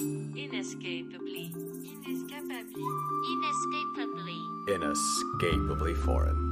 Inescapably. Inescapably. Inescapably. Inescapably foreign.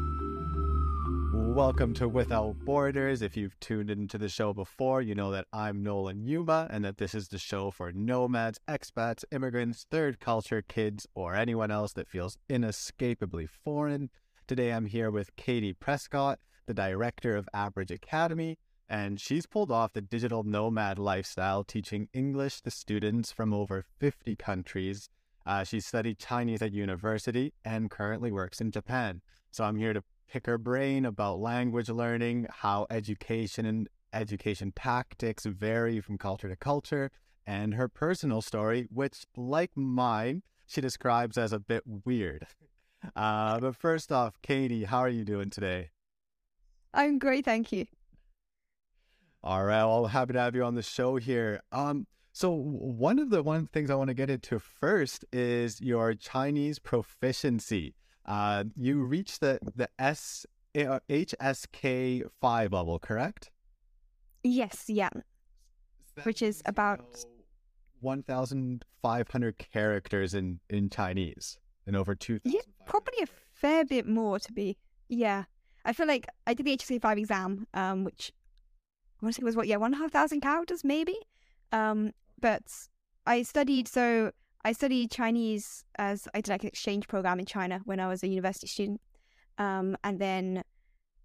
Welcome to Without Borders. If you've tuned into the show before, you know that I'm Nolan Yuma and that this is the show for nomads, expats, immigrants, third culture kids, or anyone else that feels inescapably foreign. Today I'm here with Katie Prescott, the director of Abridge Academy, and she's pulled off the digital nomad lifestyle, teaching English to students from over 50 countries. Uh, she studied Chinese at university and currently works in Japan. So I'm here to pick her brain about language learning, how education and education tactics vary from culture to culture, and her personal story, which, like mine, she describes as a bit weird. Uh, but first off, Katie, how are you doing today? I'm great, thank you. All right, well, happy to have you on the show here. Um, so one of the one things I want to get into first is your Chinese proficiency. Uh, you reached the the S uh, HSK five level, correct? Yes, yeah. Which is about one thousand five hundred characters in in Chinese and over two. Yeah, probably a fair bit more to be. Yeah, I feel like I did the HSK five exam, um, which I want to say it was what, yeah, one and a half thousand characters maybe. Um, but I studied so I studied Chinese as I did like an exchange program in China when I was a university student, um, and then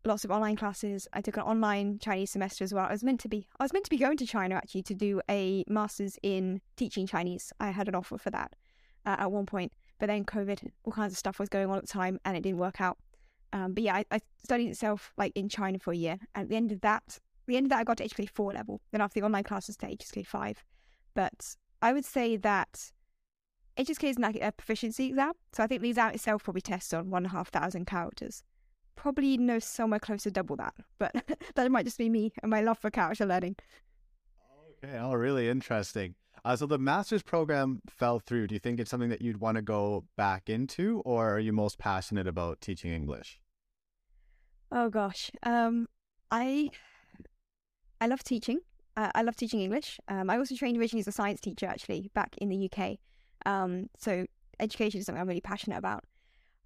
lots of online classes. I took an online Chinese semester as well. I was meant to be I was meant to be going to China actually to do a master's in teaching Chinese. I had an offer for that uh, at one point, but then COVID, all kinds of stuff was going on at the time, and it didn't work out. Um, but yeah, I, I studied itself like in China for a year. At the end of that, the end of that, I got to HSK 4 level. Then after the online classes to HSK 5. But I would say that HSK is like a proficiency exam. So I think the exam itself probably tests on 1,500 characters. Probably know somewhere close to double that. But that might just be me and my love for character learning. Okay, oh, really interesting. Uh, so the master's program fell through. Do you think it's something that you'd want to go back into, or are you most passionate about teaching English? Oh gosh, um, I I love teaching. Uh, I love teaching English. Um, I also trained originally as a science teacher, actually, back in the UK. Um, so education is something I'm really passionate about.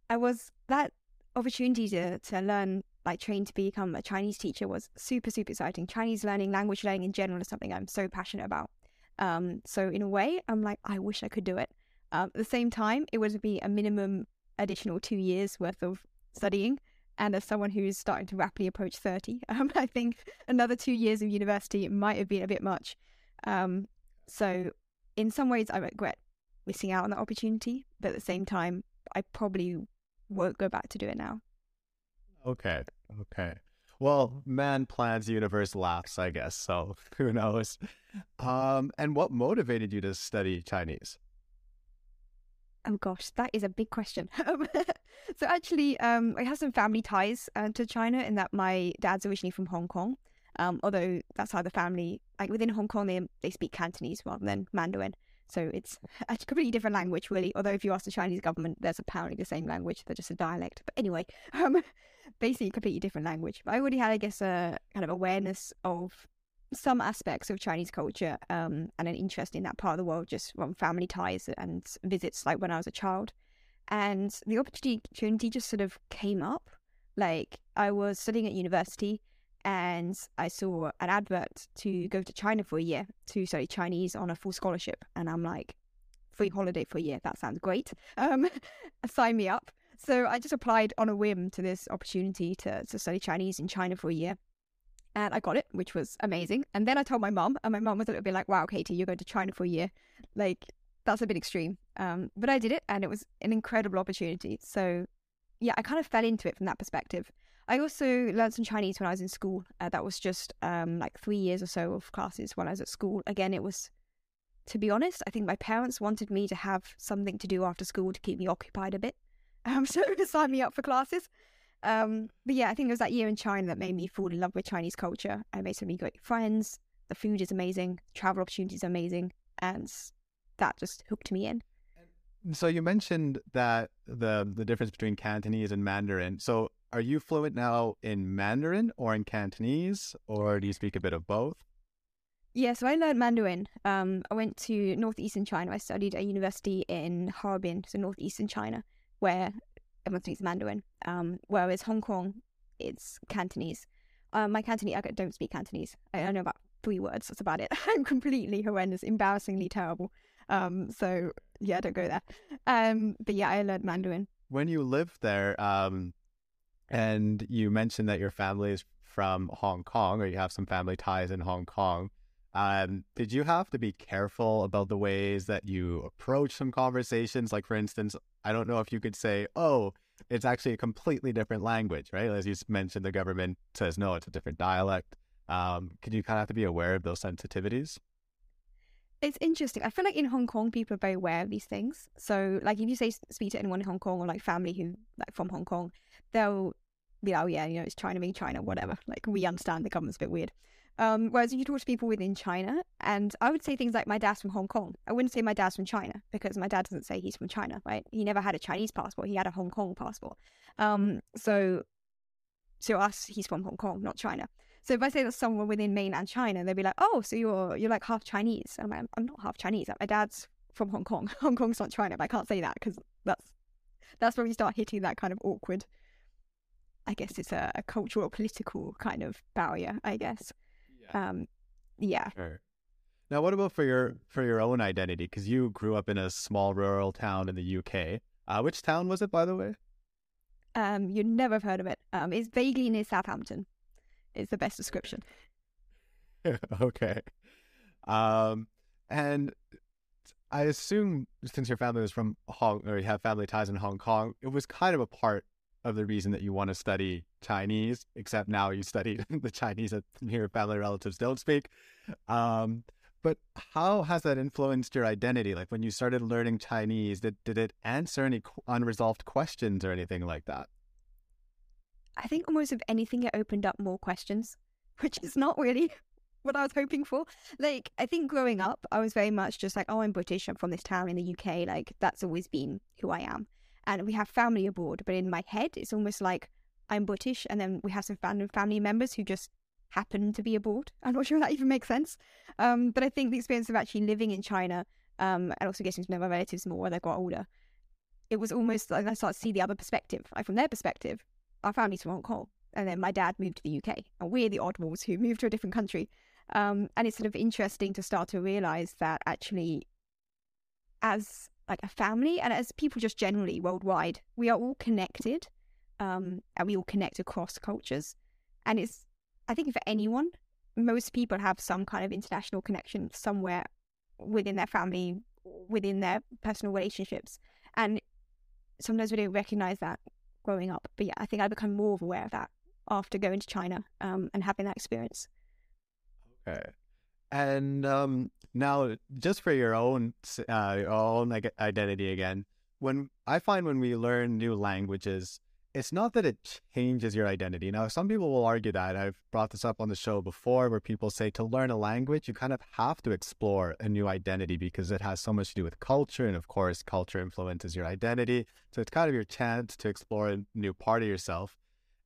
I was that opportunity to to learn, like train to become a Chinese teacher, was super super exciting. Chinese learning, language learning in general, is something I'm so passionate about. Um, so in a way, I'm like, I wish I could do it. Um, at the same time, it would be a minimum additional two years worth of studying and as someone who's starting to rapidly approach 30, um, I think another two years of university might have been a bit much. Um, so, in some ways, I regret missing out on that opportunity, but at the same time, I probably won't go back to do it now. Okay. Okay. Well, man plans, universe laughs, I guess. So who knows? Um, and what motivated you to study Chinese? Oh gosh, that is a big question. so actually, um, I have some family ties uh, to China in that my dad's originally from Hong Kong. Um, although that's how the family, like within Hong Kong, they they speak Cantonese rather than Mandarin. So it's a completely different language, really. Although if you ask the Chinese government, there's apparently the same language. They're just a dialect. But anyway, um, basically completely different language. But I already had, I guess, a kind of awareness of some aspects of Chinese culture um, and an interest in that part of the world just from family ties and visits like when I was a child. And the opportunity just sort of came up. Like I was studying at university and I saw an advert to go to China for a year to study Chinese on a full scholarship. And I'm like, free holiday for a year. That sounds great. Um, sign me up. So I just applied on a whim to this opportunity to, to study Chinese in China for a year and I got it, which was amazing. And then I told my mom, and my mom was a little bit like, "Wow, Katie, you're going to China for a year, like that's a bit extreme." Um, but I did it, and it was an incredible opportunity. So, yeah, I kind of fell into it from that perspective. I also learned some Chinese when I was in school. Uh, that was just um, like three years or so of classes when I was at school. Again, it was, to be honest, I think my parents wanted me to have something to do after school to keep me occupied a bit. Um, so they signed me up for classes. Um, but yeah, I think it was that year in China that made me fall in love with Chinese culture. I made some really great friends. The food is amazing. Travel opportunities are amazing, and that just hooked me in. So you mentioned that the the difference between Cantonese and Mandarin. So are you fluent now in Mandarin or in Cantonese, or do you speak a bit of both? Yeah, so I learned Mandarin. Um, I went to northeastern China. I studied at a university in Harbin, so northeastern China, where everyone speaks Mandarin. Um, whereas Hong Kong, it's Cantonese. Um, my Cantonese, I don't speak Cantonese. I, I know about three words. That's about it. I'm completely horrendous, embarrassingly terrible. Um, so yeah, don't go there. Um, but yeah, I learned Mandarin. When you lived there, um, and you mentioned that your family is from Hong Kong, or you have some family ties in Hong Kong. Um, did you have to be careful about the ways that you approach some conversations? Like, for instance, I don't know if you could say, "Oh, it's actually a completely different language," right? As you mentioned, the government says, "No, it's a different dialect." Um, could you kind of have to be aware of those sensitivities? It's interesting. I feel like in Hong Kong, people are very aware of these things. So, like, if you say speak to anyone in Hong Kong or like family who like from Hong Kong, they'll be like, "Oh yeah, you know, it's China being China, whatever." Like, we understand the government's a bit weird. Um, whereas if you talk to people within China, and I would say things like my dad's from Hong Kong. I wouldn't say my dad's from China because my dad doesn't say he's from China, right? He never had a Chinese passport. He had a Hong Kong passport. Um, so, to us, he's from Hong Kong, not China. So if I say that someone within mainland China, they'd be like, "Oh, so you're you're like half Chinese?" I'm like, "I'm not half Chinese. My dad's from Hong Kong. Hong Kong's not China, but I can't say that because that's that's where we start hitting that kind of awkward. I guess it's a, a cultural, political kind of barrier. I guess. Yeah. Um, yeah. Sure. Now, what about for your for your own identity? Because you grew up in a small rural town in the UK. Uh, which town was it, by the way? Um, you'd never have heard of it. Um, it's vaguely near Southampton it's the best description. okay. Um, and I assume since your family was from Hong or you have family ties in Hong Kong, it was kind of a part of the reason that you want to study Chinese, except now you study the Chinese that your family relatives don't speak. Um, but how has that influenced your identity? Like when you started learning Chinese, did, did it answer any unresolved questions or anything like that? I think almost of anything, it opened up more questions, which is not really what I was hoping for. Like, I think growing up, I was very much just like, oh, I'm British, I'm from this town in the UK. Like, that's always been who I am. And we have family abroad, but in my head, it's almost like I'm British, and then we have some family members who just happen to be abroad. I'm not sure that even makes sense. Um, but I think the experience of actually living in China um, and also getting to know my relatives more as I got older, it was almost like I started to see the other perspective, like from their perspective our family's from Hong Kong, and then my dad moved to the UK, and we're the oddballs who moved to a different country. Um, and it's sort of interesting to start to realize that actually, as like a family and as people just generally worldwide, we are all connected, um, and we all connect across cultures. And it's, I think, for anyone, most people have some kind of international connection somewhere within their family, within their personal relationships, and sometimes we don't recognize that growing up. But yeah, I think I become more aware of that after going to China um, and having that experience. Okay. And um, now, just for your own uh, own identity again, when I find when we learn new languages, it's not that it changes your identity. Now, some people will argue that. I've brought this up on the show before where people say to learn a language, you kind of have to explore a new identity because it has so much to do with culture. And of course, culture influences your identity. So it's kind of your chance to explore a new part of yourself.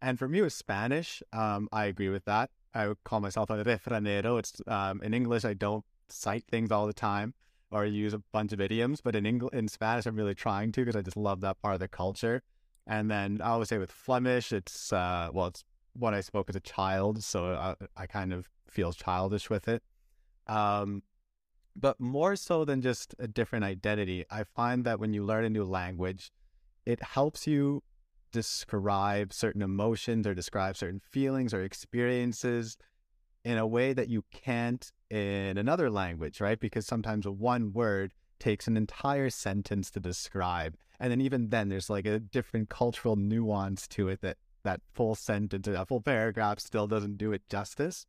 And for me with Spanish, um, I agree with that. I would call myself a refranero. It's um, in English, I don't cite things all the time or use a bunch of idioms, but in English, in Spanish, I'm really trying to because I just love that part of the culture. And then I always say with Flemish, it's uh, well, it's what I spoke as a child, so I, I kind of feel childish with it. Um, but more so than just a different identity, I find that when you learn a new language, it helps you describe certain emotions or describe certain feelings or experiences in a way that you can't in another language, right? Because sometimes one word takes an entire sentence to describe. And then even then there's like a different cultural nuance to it that that full sentence, a full paragraph still doesn't do it justice.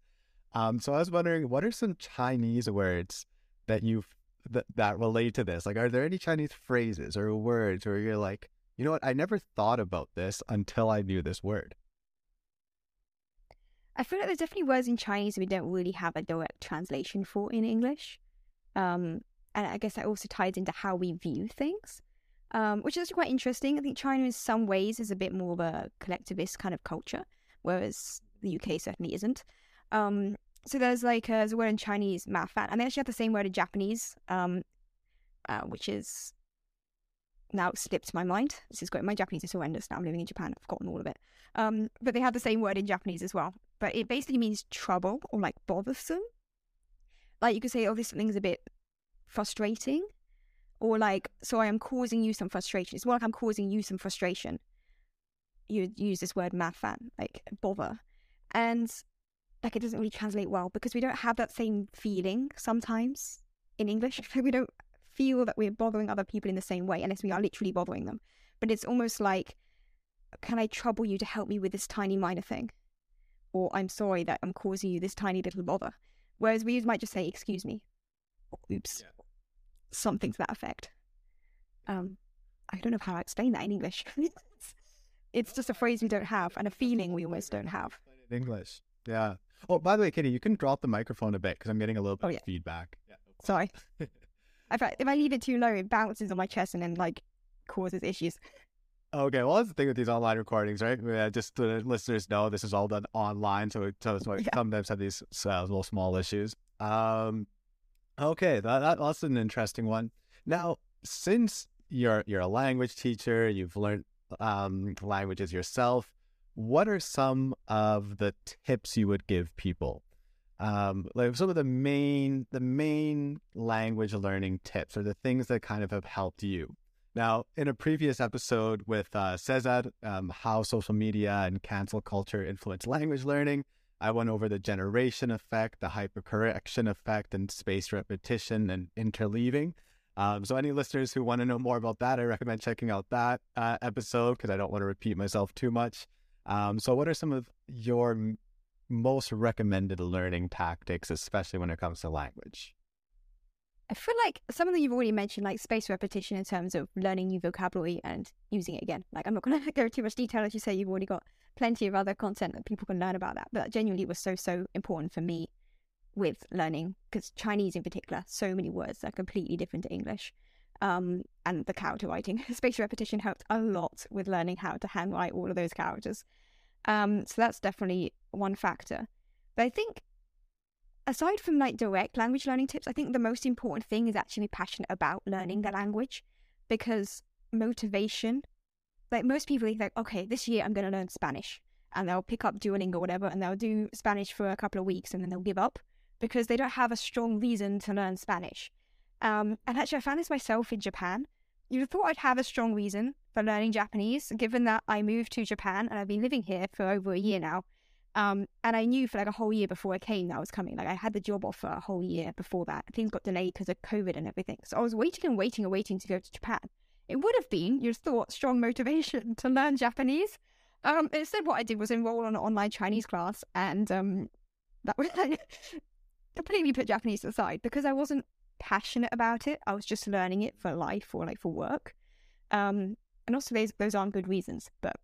Um, so I was wondering, what are some Chinese words that you that that relate to this? Like, are there any Chinese phrases or words where you're like, you know what, I never thought about this until I knew this word? I feel like there's definitely words in Chinese we don't really have a direct translation for in English. Um, and I guess that also ties into how we view things, um, which is quite interesting. I think China, in some ways, is a bit more of a collectivist kind of culture, whereas the UK certainly isn't. Um, so there's like a, there's a word in Chinese, ma fan, and they actually have the same word in Japanese, um, uh, which is now slipped my mind. This is great. My Japanese is horrendous now. I'm living in Japan. I've forgotten all of it. Um, but they have the same word in Japanese as well. But it basically means trouble or like bothersome. Like you could say, oh, this something's a bit frustrating, or like, so I am causing you some frustration. It's more like I'm causing you some frustration. You use this word mafan, like bother, and like it doesn't really translate well because we don't have that same feeling sometimes in English. we don't feel that we're bothering other people in the same way unless we are literally bothering them. But it's almost like, can I trouble you to help me with this tiny minor thing? Or I'm sorry that I'm causing you this tiny little bother. Whereas we might just say, excuse me. Or, Oops. Yeah. Something to that effect. Um, I don't know how I explain that in English. it's just a phrase we don't have and a feeling we almost don't have. In English. Yeah. Oh, by the way, Katie, you can drop the microphone a bit because I'm getting a little bit Oh, of feedback. Yeah. Sorry. if I, if I leave it too low, it bounces on my chest and then like causes issues. Okay, well, that's the thing with these online recordings, right? Just so the listeners know, this is all done online, so it so, Yeah. sometimes have these uh, little small issues. Um, okay, that, that that's an interesting one. Now, since you're you're a language teacher, you've learned um, languages yourself. What are some of the tips you would give people? Um, like some of the main the main language learning tips or the things that kind of have helped you. Now, in a previous episode with uh, Cesar, um, how social media and cancel culture influence language learning, I went over the generation effect, the hypercorrection effect, and space repetition and interleaving. Um, so, any listeners who want to know more about that, I recommend checking out that uh, episode because I don't want to repeat myself too much. Um, so, what are some of your most recommended learning tactics, especially when it comes to language? I feel like some of them you've already mentioned, like space repetition in terms of learning new vocabulary and using it again. Like, I'm not going to go too much detail, as you say, you've already got plenty of other content that people can learn about that. But that genuinely was so, so important for me with learning, because Chinese in particular, so many words are completely different to English. Um, and the character writing. Space repetition helped a lot with learning how to handwrite all of those characters. Um, so that's definitely one factor. But I think aside from like direct language learning tips, I think the most important thing is actually passionate about learning the language because motivation, like most people think, okay, this year I'm going to learn Spanish and they'll pick up Duolingo or whatever and they'll do Spanish for a couple of weeks and then they'll give up because they don't have a strong reason to learn Spanish. Um, and actually, I found this myself in Japan. Have thought I'd have a strong reason for learning Japanese, given that I moved to Japan and I've been living here for over a year now. Um, and I knew for like a whole year before I came that I was coming. Like I had the job offer a whole year before that. Things got delayed because of COVID and everything. So I was waiting and waiting and waiting to go to Japan. It would have been, you'd thought, strong motivation to learn Japanese. Um, instead, what I did was enroll on an online Chinese class, and um, that was completely put Japanese aside because I wasn't passionate about it. I was just learning it for life or like for work. Um, and also, those those aren't good reasons, but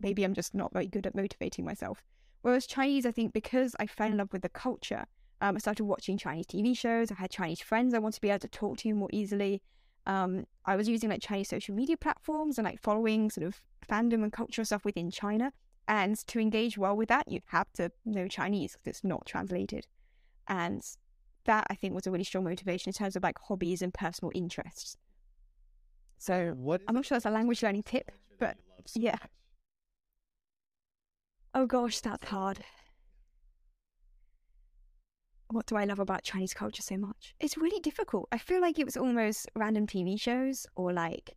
maybe I'm just not very good at motivating myself. Whereas Chinese, I think because I fell in love with the culture, um, I started watching Chinese TV shows. I had Chinese friends I wanted to be able to talk to more easily. Um, I was using like Chinese social media platforms and like following sort of fandom and cultural stuff within China. And to engage well with that, you have to know Chinese because it's not translated. And that I think was a really strong motivation in terms of like hobbies and personal interests. So What I'm not sure that's a language learning tip, but yeah. Oh gosh, that's hard. What do I love about Chinese culture so much? It's really difficult. I feel like it was almost random TV shows or like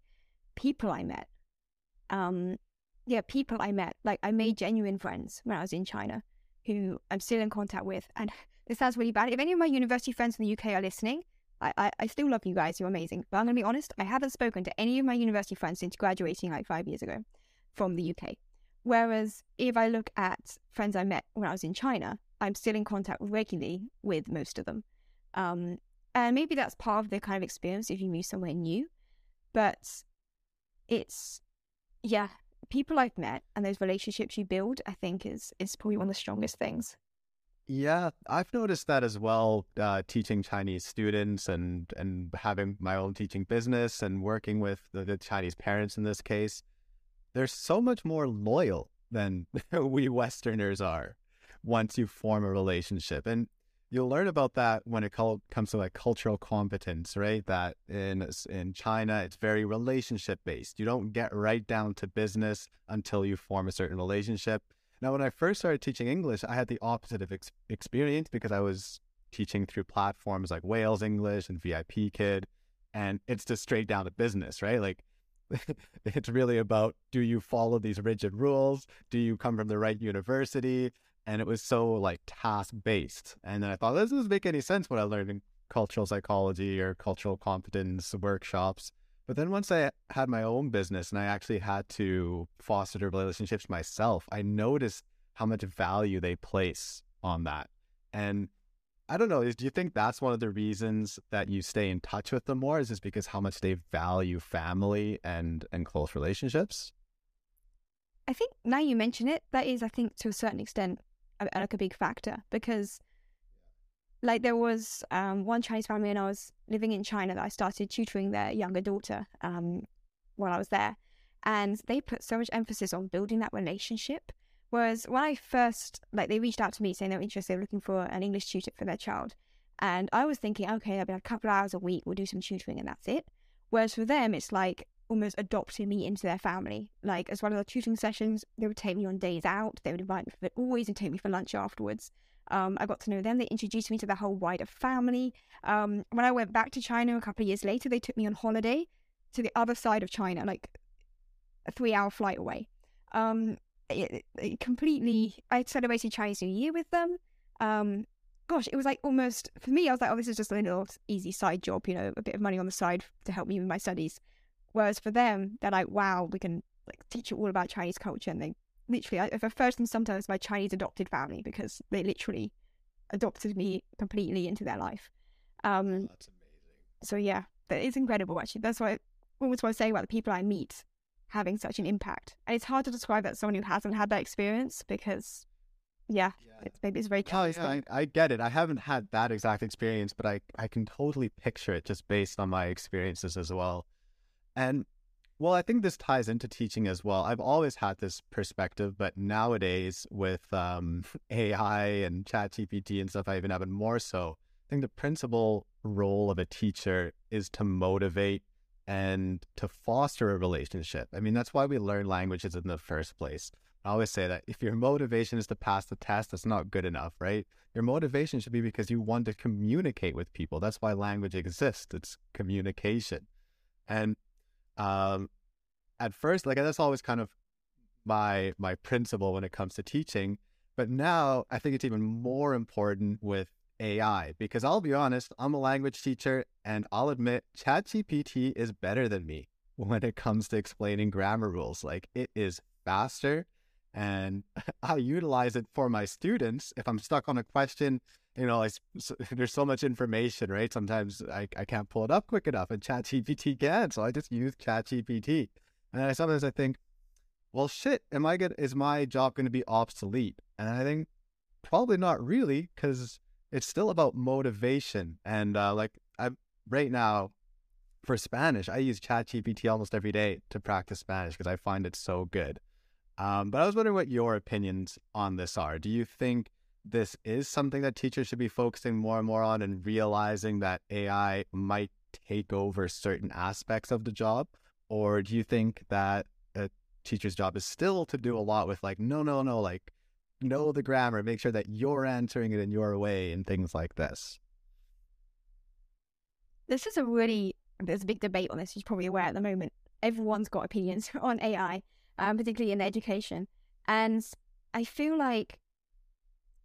people I met. Um, yeah, people I met. Like I made genuine friends when I was in China, who I'm still in contact with. And this sounds really bad. If any of my university friends in the UK are listening, I, I, I still love you guys. You're amazing. But I'm gonna be honest. I haven't spoken to any of my university friends since graduating like five years ago from the UK. Whereas if I look at friends I met when I was in China, I'm still in contact regularly with most of them. Um, and maybe that's part of the kind of experience if you move somewhere new. But it's, yeah, people I've met and those relationships you build, I think is is probably one of the strongest things. Yeah, I've noticed that as well. Uh, teaching Chinese students and and having my own teaching business and working with the, the Chinese parents in this case, they're so much more loyal than we Westerners are. Once you form a relationship, and you'll learn about that when it comes to like cultural competence, right? That in in China, it's very relationship based. You don't get right down to business until you form a certain relationship. Now, when I first started teaching English, I had the opposite of ex- experience because I was teaching through platforms like Whales English and VIP Kid, and it's just straight down to business, right? Like it's really about do you follow these rigid rules? Do you come from the right university? and it was so like task based. And then I thought this doesn't make any sense what I learned in cultural psychology or cultural competence workshops. But then once I had my own business and I actually had to foster relationships myself, I noticed how much value they place on that. And I don't know, do you think that's one of the reasons that you stay in touch with them more? Is this because how much they value family and and close relationships? I think now you mention it, that is, I think, to a certain extent, like a big factor because like there was um, one Chinese family and I was living in China that I started tutoring their younger daughter um, while I was there. And they put so much emphasis on building that relationship. Whereas when I first, like, they reached out to me saying they were interested, in looking for an English tutor for their child. And I was thinking, okay, that'll be a couple of hours a week, we'll do some tutoring and that's it. Whereas for them, it's like almost adopting me into their family. Like as one of the tutoring sessions, they would take me on days out. They would invite me for always and take me for lunch afterwards. Um, I got to know them. They introduced me to the whole wider family. Um, when I went back to China a couple of years later, they took me on holiday to the other side of China, like a three-hour flight away. Um, it, it completely. I celebrated Chinese New Year with them. Um, gosh, it was like almost for me. I was like, oh, this is just a little easy side job, you know, a bit of money on the side to help me with my studies. Whereas for them, they're like, wow, we can like teach you all about Chinese culture. And they literally, I refer to them sometimes as my Chinese adopted family because they literally adopted me completely into their life. Um, oh, That's amazing. So yeah, that is incredible. Actually, that's what I always want to say about the people I meet having such an impact. And it's hard to describe that someone who hasn't had that experience because, yeah, yeah. It's, maybe it's very. Oh yeah, I, I, get it. I haven't had that exact experience, but I I can totally picture it just based on my experiences as well. And well, I think this ties into teaching as well. I've always had this perspective, but nowadays with um, AI and ChatGPT and stuff, I even have it more so. I think the principal role of a teacher is to motivate and to foster a relationship. I mean, that's why we learn languages in the first place. I always say that if your motivation is to pass the test, that's not good enough, right? Your motivation should be because you want to communicate with people. That's why language exists. It's communication. And um, at first, like that's always kind of my my principle when it comes to teaching. But now I think it's even more important with AI because I'll be honest, I'm a language teacher and I'll admit ChatGPT is better than me when it comes to explaining grammar rules. Like it is faster and I utilize it for my students. If I'm stuck on a question you know, I, so, there's so much information, right? Sometimes I, I can't pull it up quick enough, and ChatGPT can, so I just use ChatGPT. And I sometimes I think, well, shit, am I gonna is my job going to be obsolete? And I think probably not really, because it's still about motivation. And uh, like I right now for Spanish, I use ChatGPT almost every day to practice Spanish because I find it so good. Um, but I was wondering what your opinions on this are. Do you think this is something that teachers should be focusing more and more on and realizing that AI might take over certain aspects of the job? Or do you think that a teacher's job is still to do a lot with like, no, no, no, like know the grammar, make sure that you're answering it in your way and things like this? This is a really, there's a big debate on this, you're probably aware at the moment. Everyone's got opinions on AI, um, particularly in education. And I feel like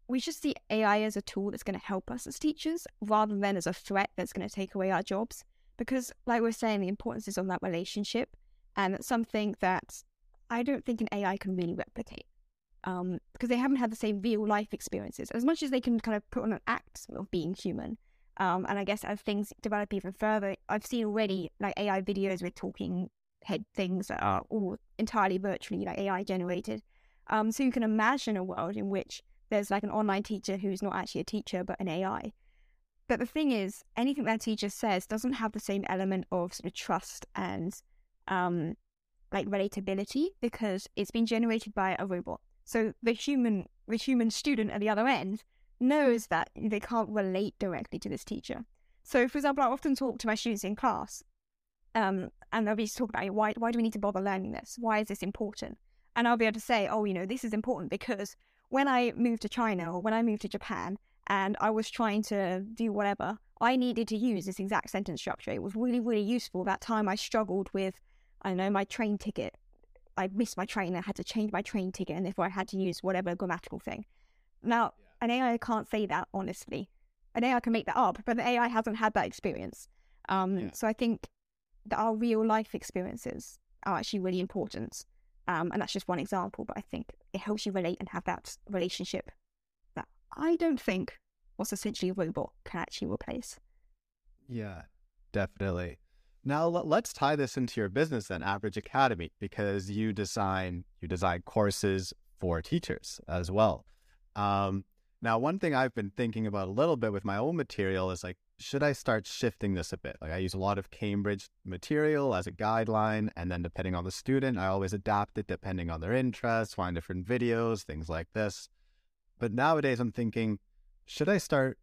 we should see AI as a tool that's going to help us as teachers rather than as a threat that's going to take away our jobs. Because, like we're saying, the importance is on that relationship, and it's something that I don't think an AI can really replicate. Um, because they haven't had the same real life experiences as much as they can kind of put on an act of being human. Um, and I guess as things develop even further, I've seen already like AI videos with talking head things that are all entirely virtually like AI generated. Um, so you can imagine a world in which there's like an online teacher who's not actually a teacher but an AI. But the thing is, anything that teacher says doesn't have the same element of sort of trust and um, like relatability because it's been generated by a robot. So the human, the human student at the other end knows that they can't relate directly to this teacher. So, for example, I often talk to my students in class, um, and they'll be talking about why why do we need to bother learning this? Why is this important? And I'll be able to say, oh, you know, this is important because when I moved to China or when I moved to Japan and I was trying to do whatever, I needed to use this exact sentence structure. It was really, really useful. That time I struggled with, I don't know, my train ticket. I missed my train. I had to change my train ticket, and therefore I had to use whatever grammatical thing. Now, an AI can't say that honestly. An AI can make that up, but the AI hasn't had that experience. Um, yeah. So I think that our real life experiences are actually really important. Um, and that's just one example, but I think it helps you relate and have that relationship that I don't think what's essentially a robot can actually replace. Yeah, definitely. Now let's tie this into your business then, Abridge Academy, because you design you design courses for teachers as well. Um, now, one thing I've been thinking about a little bit with my own material is like should I start shifting this a bit? Like I use a lot of Cambridge material as a guideline, and then depending on the student, I always adapt it depending on their interests, find different videos, things like this. But nowadays, I'm thinking, should I start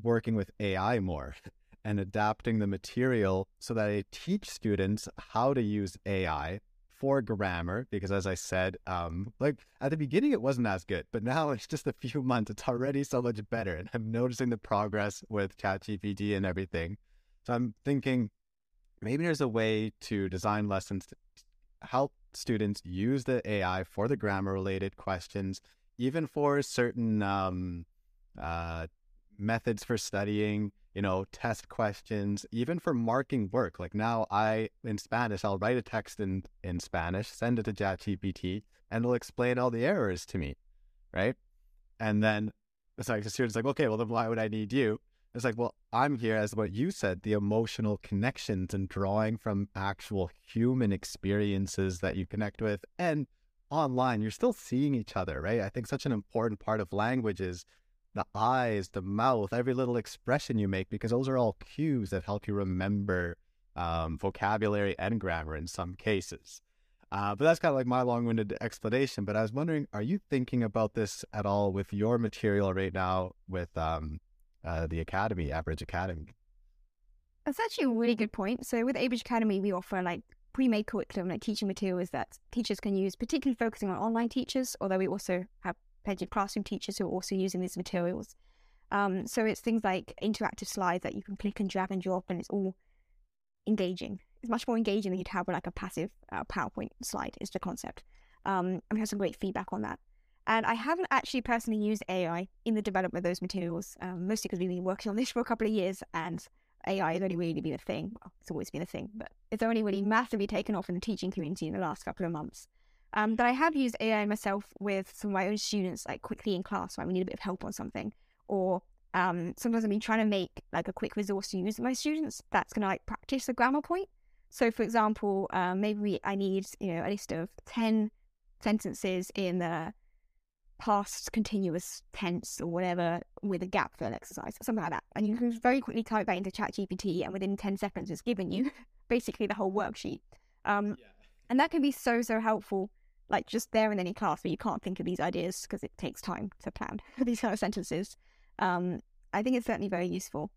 working with AI more and adapting the material so that I teach students how to use AI for grammar because as I said, um, like at the beginning it wasn't as good, but now it's just a few months, it's already so much better. And I'm noticing the progress with ChatGPT and everything. So I'm thinking maybe there's a way to design lessons to help students use the AI for the grammar related questions, even for certain um, uh, methods for studying you know, test questions, even for marking work. Like now I in Spanish, I'll write a text in, in Spanish, send it to ChatGPT, and it'll explain all the errors to me. Right. And then it's like the student's like, okay, well then why would I need you? It's like, well, I'm here as what you said, the emotional connections and drawing from actual human experiences that you connect with. And online, you're still seeing each other, right? I think such an important part of language is the eyes, the mouth, every little expression you make, because those are all cues that help you remember um, vocabulary and grammar in some cases. Uh, but that's kind of like my long winded explanation. But I was wondering, are you thinking about this at all with your material right now with um, uh, the Academy, Abridge Academy? That's actually a really good point. So with Abridge Academy, we offer like pre-made curriculum, like teaching materials that teachers can use, particularly focusing on online teachers, although we also have plenty of classroom teachers who are also using these materials. Um, so it's things like interactive slides that you can click and drag and drop, and it's all engaging. It's much more engaging than you'd have with like a passive uh, PowerPoint slide. Is the concept. Um, and we have some great feedback on that. And I haven't actually personally used AI in the development of those materials, um, mostly because we've been working on this for a couple of years, and AI has only really been a thing. Well, it's always been a thing, but it's only really massively taken off in the teaching community in the last couple of months. Um, but I have used AI myself with some of my own students, like quickly in class when we need a bit of help on something, or um, sometimes I've been trying to make like a quick resource to use with my students that's going to like practice a grammar point. So, for example, um, maybe I need you know a list of ten sentences in the past continuous tense or whatever with a gap fill exercise, or something like that, and you can very quickly type that into ChatGPT, and within ten seconds, it's given you basically the whole worksheet. Um, yeah. And that can be so so helpful like just there and then in class where you can't think of these ideas because it takes time to plan these kind of sentences. Um, I think it's certainly very useful.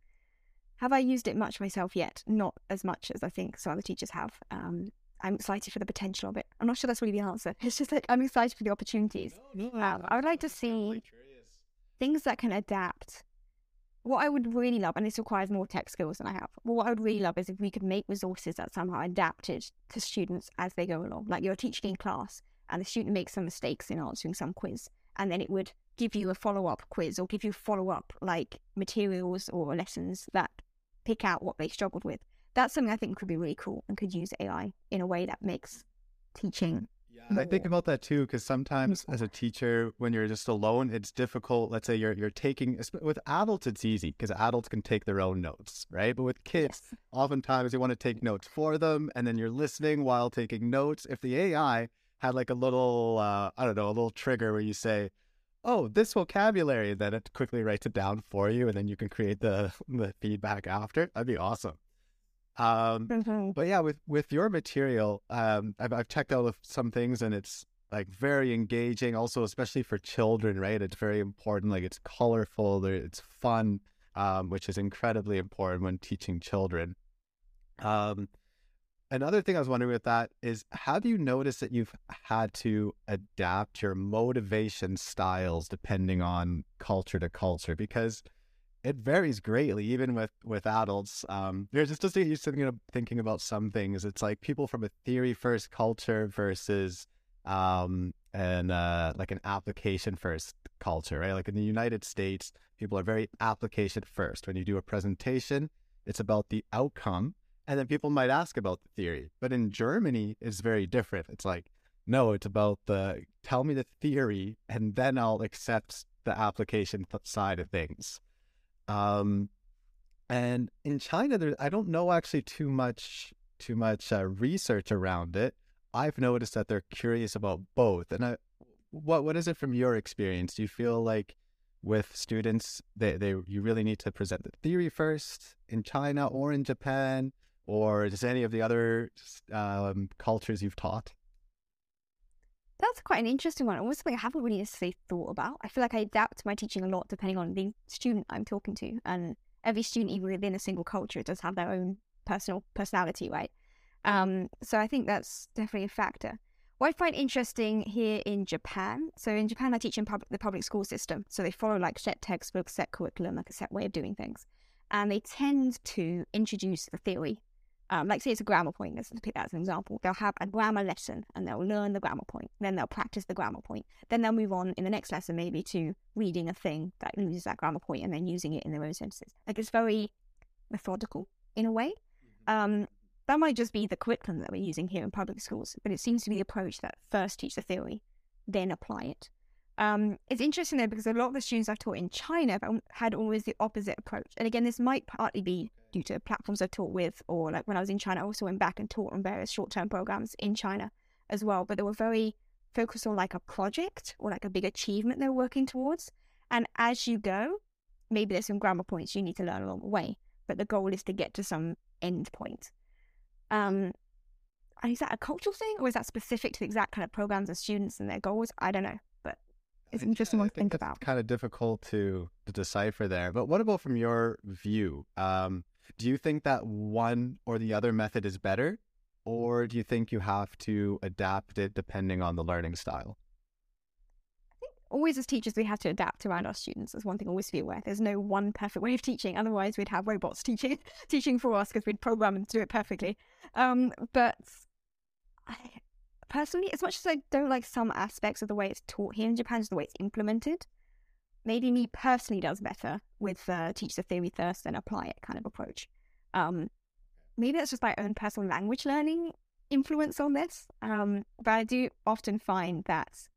Have I used it much myself yet? Not as much as I think some other teachers have. Um, I'm excited for the potential of it. I'm not sure that's really the answer. It's just like I'm excited for the opportunities. No, no, um, I would like to see things that can adapt. What I would really love, and this requires more tech skills than I have, but what I would really love is if we could make resources that somehow adapted to students as they go along. Like you're teaching in class, and the student makes some mistakes in answering some quiz, and then it would give you a follow up quiz or give you follow up like materials or lessons that pick out what they struggled with. That's something I think could be really cool and could use AI in a way that makes teaching. Yeah, I think about that too because sometimes as a teacher, when you're just alone, it's difficult. Let's say you're you're taking with adults, it's easy because adults can take their own notes, right? But with kids, yes. oftentimes you want to take notes for them, and then you're listening while taking notes. If the AI had like a little, uh, I don't know, a little trigger where you say, oh, this vocabulary, then it quickly writes it down for you, and then you can create the, the feedback after. That'd be awesome. Um, mm-hmm. But yeah, with with your material, um, I've, I've checked out some things, and it's like very engaging. Also, especially for children, right? It's very important. Like it's colorful, it's fun, um, which is incredibly important when teaching children. Um, another thing I was wondering with that is, have you noticed that you've had to adapt your motivation styles depending on culture to culture? Because it varies greatly, even with with adults. Um, there's just just used thinking thinking about some things. It's like people from a theory first culture versus um, and uh, like an application first culture, right? Like in the United States, people are very application first. When you do a presentation, it's about the outcome, and then people might ask about the theory. But in Germany, it's very different. It's like, no, it's about the tell me the theory, and then I'll accept the application side of things. Um, and in China, there, I don't know actually too much too much uh, research around it. I've noticed that they're curious about both. And I, what what is it from your experience? Do you feel like with students they, they you really need to present the theory first in China or in Japan or just any of the other um, cultures you've taught? That's quite an interesting one. Almost something I haven't really necessarily thought about. I feel like I adapt my teaching a lot depending on the student I'm talking to, and every student, even within a single culture, does have their own personal personality, right? Um, so I think that's definitely a factor. What I find interesting here in Japan, so in Japan, I teach in public, the public school system, so they follow like set textbooks, set curriculum, like a set way of doing things, and they tend to introduce the theory um, like say it's a grammar point, let's pick that as an example. They'll have a grammar lesson and they'll learn the grammar point. Then they'll practice the grammar point. Then they'll move on in the next lesson maybe to reading a thing that uses that grammar point and then using it in their own sentences. Like it's very methodical in a way. Mm-hmm. Um, that might just be the curriculum that we're using here in public schools, but it seems to be the approach that first teach the theory, then apply it. Um, it's interesting though because a lot of the students I've taught in China have had always the opposite approach. And again, this might partly be due to platforms I've taught with, or like when I was in China, I also went back and taught on various short term programs in China as well. But they were very focused on like a project or like a big achievement they're working towards. And as you go, maybe there's some grammar points you need to learn along the way, but the goal is to get to some end point. Um, is that a cultural thing or is that specific to the exact kind of programs and students and their goals? I don't know it's an interesting one to think, about. Kind of difficult to, to decipher there. But what about from your view? Um, do you think that one or the other method is better, or do you think you have to adapt it depending on the learning style? I think always as teachers we have to adapt around our students. That's one thing always to be aware. There's no one perfect way of teaching. Otherwise, we'd have robots teaching teaching for us because we'd program them to do it perfectly. Um, but I, personally, as much as I don't like some aspects of the way it's taught here in Japan, the way it's implemented. Maybe me personally does better with uh, teach the theory first and apply it kind of approach. Um, maybe that's just my own personal language learning influence on this. Um, but I do often find that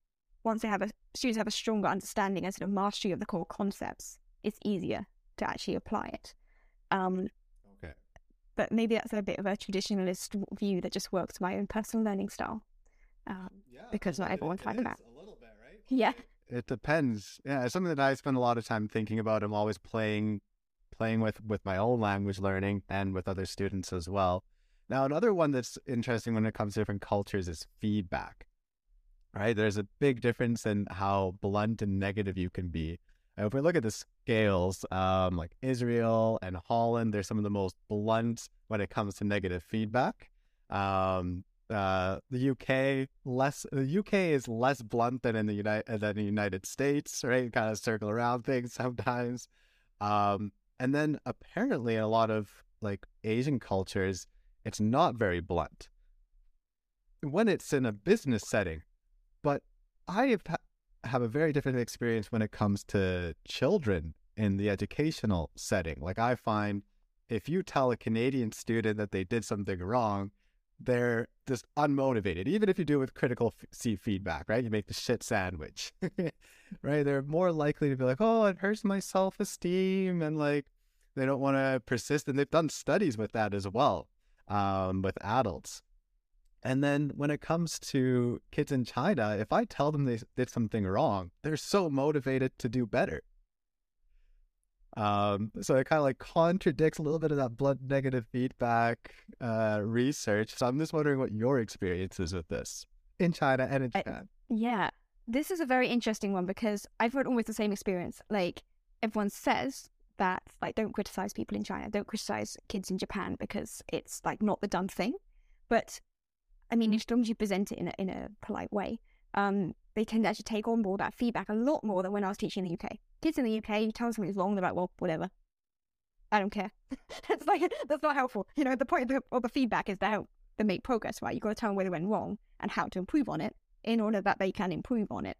once they have a students have a stronger understanding and sort of mastery of the core concepts, it's easier to actually apply it. Um, okay. But maybe that's a bit of a traditionalist view that just works my own personal learning style um, yeah, because not everyone's like that. A little bit, right? Yeah. It depends. Yeah, it's something that I spend a lot of time thinking about. I'm always playing, playing with with my own language learning and with other students as well. Now, another one that's interesting when it comes to different cultures is feedback. Right? There's a big difference in how blunt and negative you can be. And if we look at the scales, um, like Israel and Holland, they're some of the most blunt when it comes to negative feedback. Um, uh, the UK less the UK is less blunt than in the United than the United States, right? Kind of circle around things sometimes. Um, and then apparently in a lot of like Asian cultures, it's not very blunt when it's in a business setting. But I have, have a very different experience when it comes to children in the educational setting. Like I find if you tell a Canadian student that they did something wrong, they're just unmotivated, even if you do it with critical f- feedback, right? You make the shit sandwich, right? They're more likely to be like, oh, it hurts my self esteem. And like, they don't want to persist. And they've done studies with that as well, um, with adults. And then when it comes to kids in China, if I tell them they did something wrong, they're so motivated to do better. Um, so it kind of like contradicts a little bit of that blunt negative feedback uh, research. So I'm just wondering what your experience is with this. in China and in Japan. Yeah. This is a very interesting one because I've had almost the same experience. Like everyone says that like don't criticize people in China, don't criticize kids in Japan because it's like not the done thing. But I mean, as long as you present it in a in a polite way, um, they tend to actually take on board that feedback a lot more than when I was teaching in the UK. Kids in the UK, you tell them something's wrong, they're like, well, whatever. I don't care. that's like that's not helpful. You know, the point of the, of the feedback is to help them make progress, right? You've got to tell them where they went wrong and how to improve on it in order that they can improve on it.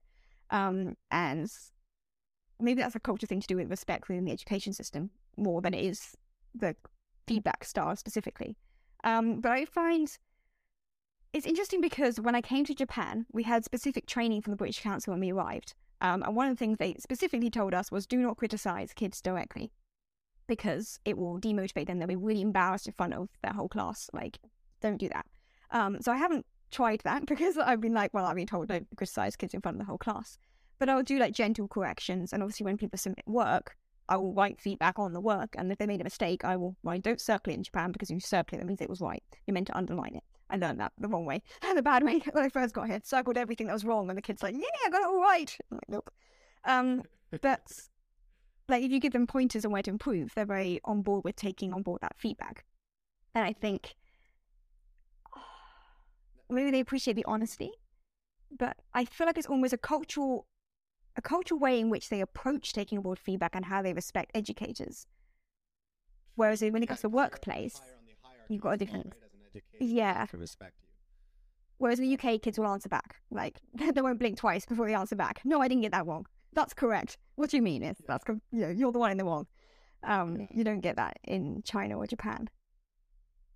Um, and maybe that's a culture thing to do with respect within the education system more than it is the feedback style specifically. Um, but I find it's interesting because when I came to Japan, we had specific training from the British Council when we arrived. Um, and one of the things they specifically told us was do not criticize kids directly because it will demotivate them. They'll be really embarrassed in front of their whole class. Like, don't do that. Um, so I haven't tried that because I've been like, well, I've been told don't criticize kids in front of the whole class. But I'll do like gentle corrections. And obviously, when people submit work, I will write feedback on the work. And if they made a mistake, I will write, don't circle it in Japan because if you circle it, that means it was right. You're meant to underline it. I learned that the wrong way, the bad way when I first got here. Circled everything that was wrong, and the kid's like, "Yeah, I got it all right." I'm like, nope. Um, that's like if you give them pointers on where to improve, they're very on board with taking on board that feedback. And I think maybe they appreciate the honesty, but I feel like it's almost a cultural, a cultural way in which they approach taking on board feedback and how they respect educators. Whereas when it comes to the workplace, you've got a different- Yeah. To respect you. Whereas in the UK, kids will answer back. Like, they won't blink twice before they answer back. No, I didn't get that wrong. That's correct. What do you mean? It's, that's, com- you know, you're the one in the wrong. Um, Yeah. You don't get that in China or Japan.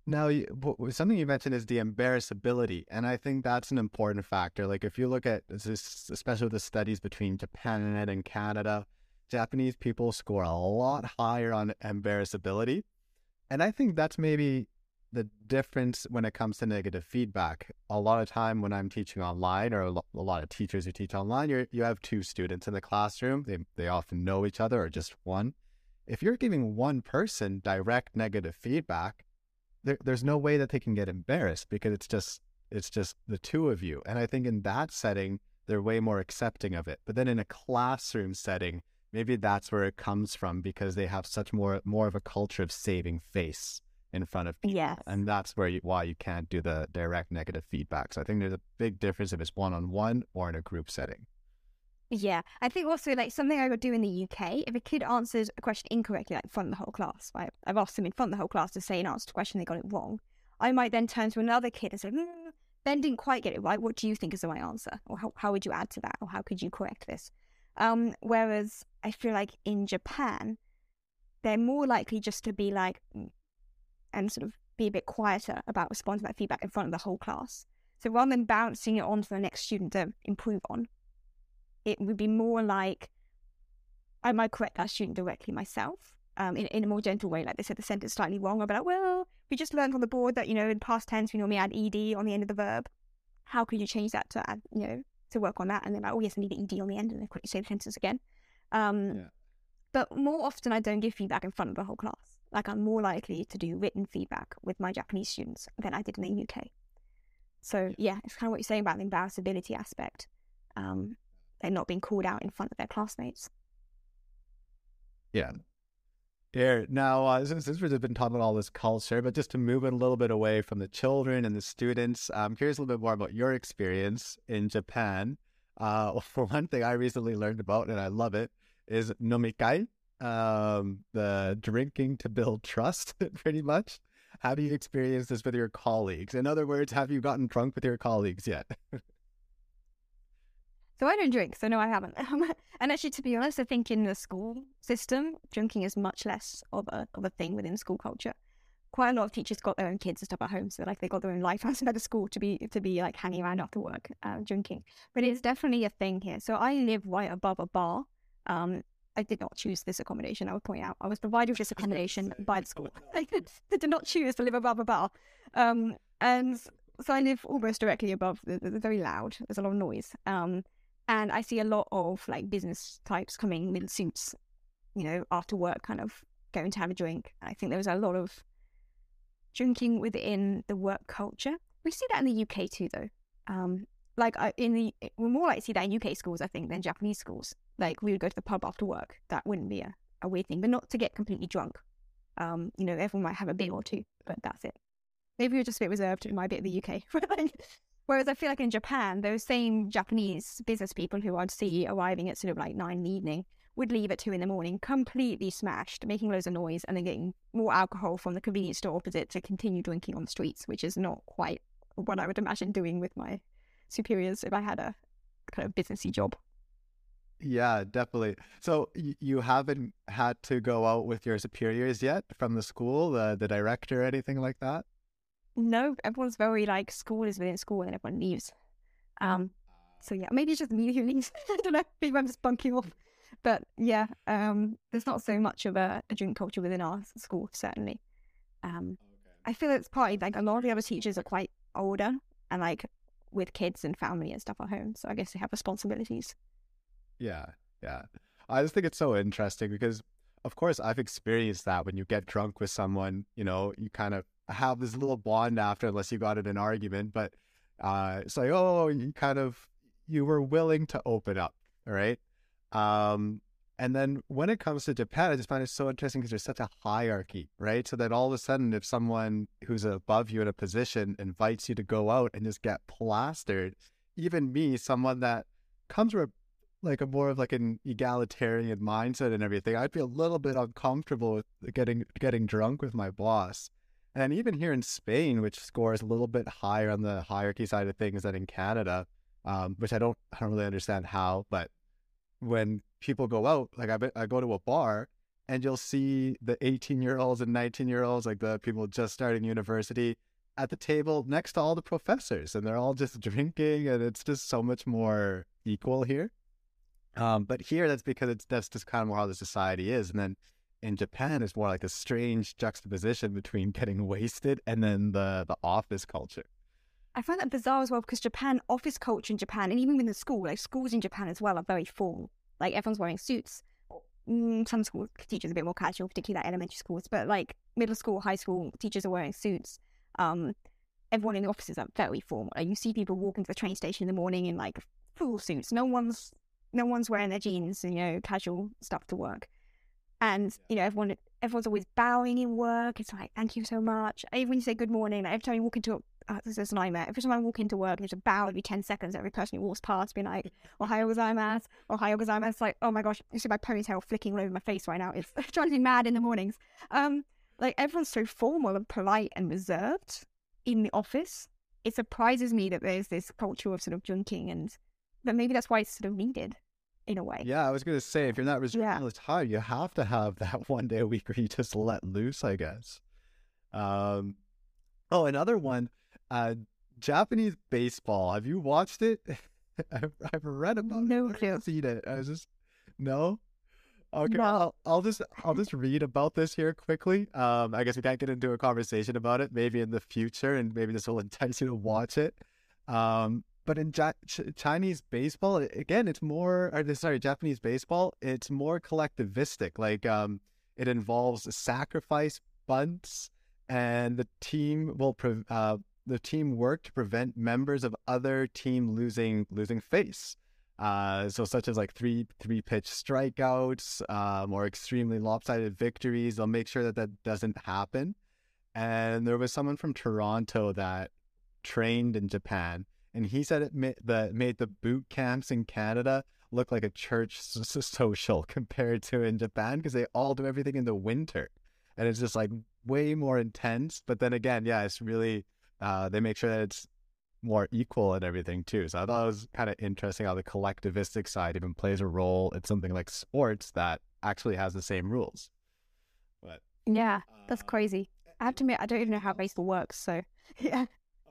Now, you, w- w- something you mentioned is the embarrassability, and I think that's an important factor. Like, if you look at this, especially the studies between Japan and Canada, Japanese people score a lot higher on embarrassability, and I think that's maybe the difference when it comes to negative feedback. A lot of time when I'm teaching online, or a, lot of teachers who teach online, you you have two students in the classroom. They they often know each other, or just one. If you're giving one person direct negative feedback there, there's no way that they can get embarrassed because it's just it's just the two of you and i think in that setting they're way more accepting of it but then in a classroom setting maybe that's where it comes from because they have such more more of a culture of saving face in front of people Yes. and that's where you, why you can't do the direct negative feedback so i think there's a big difference if it's one-on-one or in a group setting Yeah, I think also like something I would do in the UK, if a kid answers a question incorrectly, like in front of the whole class, right? I've asked them in front of the whole class to say an answer to a question, they got it wrong. I might then turn to another kid and say, mm, Ben didn't quite get it right. What do you think is the right answer? Or how, how would you add to that? Or how could you correct this? Um, whereas I feel like in Japan, they're more likely just to be like, mm, and sort of be a bit quieter about responding to that feedback in front of the whole class. So rather than bouncing it on to the next student to improve on, it would be more like I might correct that student directly myself um, in, in a more gentle way. Like they said the sentence slightly wrong. I'll be like, well, we just learned on the board that, you know, in past tense, we normally add ed on the end of the verb. How could you change that to add, you know, to work on that? And they're like, oh, yes, I need the ed on the end. And then quickly say the sentence again. Um, Yeah. But more often, I don't give feedback in front of the whole class. Like I'm more likely to do written feedback with my Japanese students than I did in the UK. So yeah, it's kind of what you're saying about the embarrassability aspect. Um, they're not being called out in front of their classmates. Yeah. Here now, uh, since, since we've been talking about all this culture, but just to move it a little bit away from the children and the students, I'm curious a little bit more about your experience in Japan. Uh, for one thing, I recently learned about, and I love it, is nomikai, um, the drinking to build trust, pretty much. Have you experienced this with your colleagues? In other words, have you gotten drunk with your colleagues yet? So I don't drink, so no, I haven't. And actually, to be honest, I think in the school system, drinking is much less of a of a thing within school culture. Quite a lot of teachers got their own kids and stuff at home, so like they got their own life outside of school to be to be like hanging around after work, uh, drinking. But it's definitely a thing here. So I live right above a bar. Um, I did not choose this accommodation. I would point out I was provided with this accommodation by the school. I did, I did not choose to live above a bar. Um, and so I live almost directly above. The, the, very loud. There's a lot of noise. Um, and I see a lot of like business types coming in suits, you know, after work, kind of going to have a drink. I think there was a lot of drinking within the work culture. We see that in the UK too, though. Um, like in the we're more likely to see that in UK schools, I think, than Japanese schools. Like we would go to the pub after work. That wouldn't be a, a weird thing, but not to get completely drunk. Um, you know, everyone might have a beer or two, but that's it. Maybe we're just a bit reserved in my bit of the UK. Whereas I feel like in Japan, those same Japanese business people who I'd see arriving at sort of like nine in the evening would leave at two in the morning, completely smashed, making loads of noise, and then getting more alcohol from the convenience store opposite to continue drinking on the streets, which is not quite what I would imagine doing with my superiors if I had a kind of businessy job. Yeah, definitely. So you haven't had to go out with your superiors yet from the school, the the director, or anything like that? No, everyone's very like school is within school and everyone leaves. Um, so yeah, maybe it's just me who leaves. I don't know. Maybe I'm just bunking off. But yeah, um, there's not so much of a, a drink culture within our school, certainly. Um, I feel it's partly like a lot of the other teachers are quite older and like with kids and family and stuff at home. So I guess they have responsibilities. Yeah, yeah. I just think it's so interesting because, of course, I've experienced that when you get drunk with someone, you know, you kind of have this little bond after, unless you got in an argument. But uh, it's like, oh, you kind of you were willing to open up, all right. Um, and then when it comes to Japan, I just find it so interesting because there's such a hierarchy, right? So that all of a sudden, if someone who's above you in a position invites you to go out and just get plastered, even me, someone that comes from like a more of like an egalitarian mindset and everything, I'd be a little bit uncomfortable with getting getting drunk with my boss. And even here in Spain, which scores a little bit higher on the hierarchy side of things than in Canada, um, which I don't I don't really understand how, but when people go out, like I, I go to a bar and you'll see the 18 year olds and 19 year olds, like the people just starting university, at the table next to all the professors, and they're all just drinking, and it's just so much more equal here. Um, but here, that's because it's that's just kind of how the society is, and then in Japan, it's more like a strange juxtaposition between getting wasted and then the the office culture. I find that bizarre as well because Japan office culture in Japan, and even within the school, like schools in Japan as well, are very formal. Like everyone's wearing suits. Mm, some school teachers are a bit more casual, particularly like elementary schools, but like middle school, high school teachers are wearing suits. Um, everyone in the offices are very formal. Like, you see people walking to the train station in the morning in like full suits. No one's no one's wearing their jeans and you know casual stuff to work. And you know everyone everyone's always bowing in work. It's like thank you so much. Even when you say good morning, like every time you walk into a uh, this is a nightmare. Every time I walk into work, there's a bow every 10 seconds. Every person who walks past being like, Ohayo gozaimasu, Ohayo gozaimasu. It's like, oh my gosh, you see my ponytail flicking all over my face right now. It's driving me mad in the mornings. Um, Like everyone's so formal and polite and reserved in the office. It surprises me that there's this culture of sort of drinking and, but maybe that's why it's sort of needed in a way. Yeah, I was going to say, if you're not reserved Yeah. all the time, you have to have that one day a week where you just let loose, I guess. Um, oh, another one, uh, Japanese baseball. Have you watched it? I've, I've read about No it. I've seen it. I was just no. Okay, No. I'll, I'll just I'll just read about this here quickly. Um, I guess we can't get into a conversation about it. Maybe in the future, and maybe this will entice you to watch it. Um, but in ja- Ch- Chinese baseball, again, it's more. Or sorry, Japanese baseball. It's more collectivistic. Like um, it involves sacrifice bunts, and the team will pre- uh, the team work to prevent members of other team losing losing face. Uh, so such as like three three pitch strikeouts, um, or extremely lopsided victories. They'll make sure that that doesn't happen. And there was someone from Toronto that trained in Japan, and he said it made the made the boot camps in Canada look like a church social compared to in Japan because they all do everything in the winter, and it's just like way more intense. But then again, yeah, it's really uh, they make sure that it's more equal and everything too. So I thought it was kind of interesting how the collectivistic side even plays a role in something like sports that actually has the same rules. But Yeah, that's uh, crazy. I have to admit, I don't even know how baseball works. So, yeah.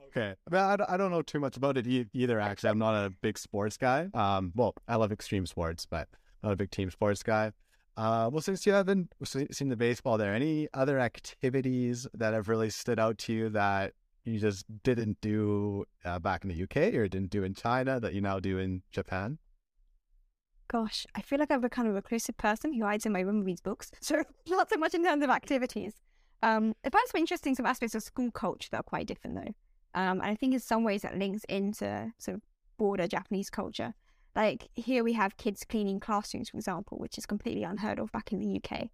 Okay. Well, I, don't- I don't know too much about it e- either, actually. I'm not a big sports guy. Um, well, I love extreme sports, but not a big team sports guy. Uh, well, since you haven't seen the baseball there, any other activities that have really stood out to you that you just didn't do uh, back in the UK or didn't do in China that you now do in Japan? Gosh, I feel like I'm a kind of reclusive person who hides in my room and reads books. So not so much in terms of activities. Um, I find some interesting some aspects of school culture that are quite different though. Um, and I think in some ways that links into sort of broader Japanese culture. Like here we have kids cleaning classrooms, for example, which is completely unheard of back in the UK.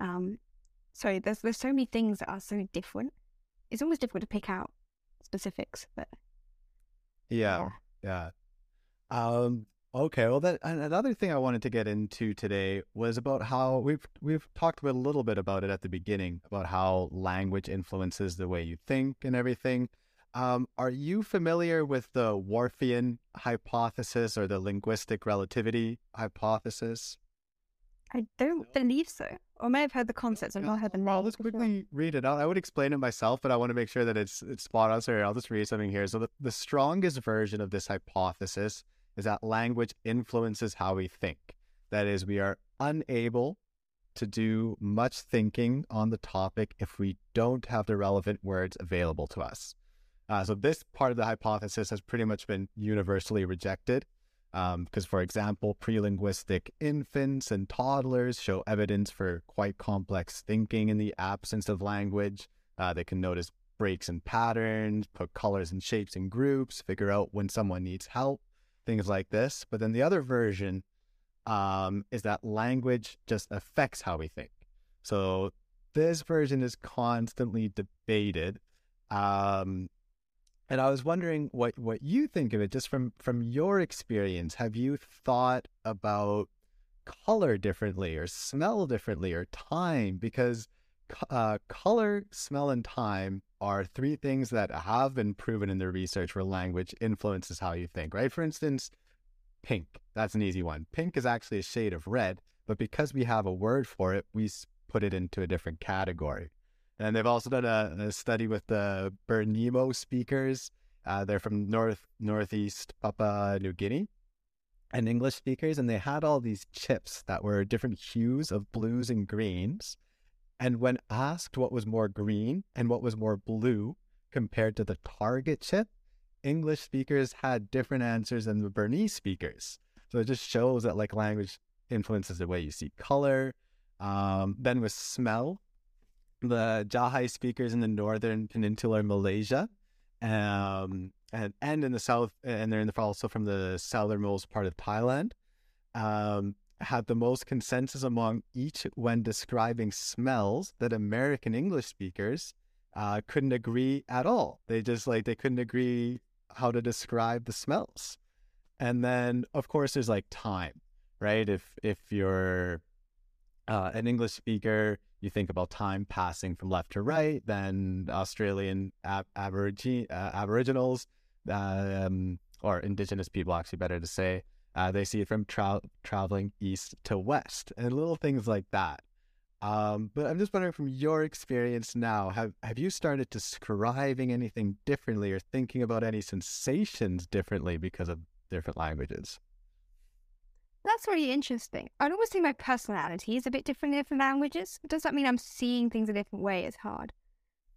Um, so there's there's so many things that are so different. It's almost difficult to pick out specifics, but yeah, yeah. Um, okay. Well, that another thing I wanted to get into today was about how we've we've talked a little bit about it at the beginning about how language influences the way you think and everything. Um, are you familiar with the Whorfian hypothesis or the linguistic relativity hypothesis? I don't believe so. Or I may have heard the concepts. I've not heard the name. I'll just quickly read it out. I would explain it myself, but I want to make sure that it's it's spot on. So I'll just read something here. So the, the strongest version of this hypothesis is that language influences how we think. That is, we are unable to do much thinking on the topic if we don't have the relevant words available to us. Uh, so this part of the hypothesis has pretty much been universally rejected. Because, um, for example, prelinguistic infants and toddlers show evidence for quite complex thinking in the absence of language. Uh, they can notice breaks in patterns, put colors and shapes in groups, figure out when someone needs help, things like this. But then the other version um, is that language just affects how we think. So this version is constantly debated. Um, and I was wondering what, what you think of it, just from, from your experience. Have you thought about color differently or smell differently or time? Because uh, color, smell, and time are three things that have been proven in the research where language influences how you think, right? For instance, pink. That's an easy one. Pink is actually a shade of red, but because we have a word for it, we put it into a different category. And they've also done a, a study with the Berinmo speakers. Uh, they're from north northeast Papua New Guinea, and English speakers, and they had all these chips that were different hues of blues and greens. And when asked what was more green and what was more blue compared to the target chip, English speakers had different answers than the Berinmo speakers. So it just shows that like language influences the way you see color. Um, then with smell, the Jahai speakers in the northern peninsular Malaysia, um, and and in the south, and they're in the, also from the southernmost part of Thailand, um, had the most consensus among each when describing smells that American English speakers uh, couldn't agree at all. They just like they couldn't agree how to describe the smells. And then of course there's like time, right? If if you're uh, an English speaker, you think about time passing from left to right, then Australian ab- aborigi- uh, Aboriginals, um, or Indigenous people, actually, better to say, uh, they see it from tra- traveling east to west and little things like that. Um, but I'm just wondering from your experience now, have, have you started describing anything differently or thinking about any sensations differently because of different languages? That's really interesting. I'd almost say my personality is a bit different in different languages. Does that mean I'm seeing things a different way? It's hard.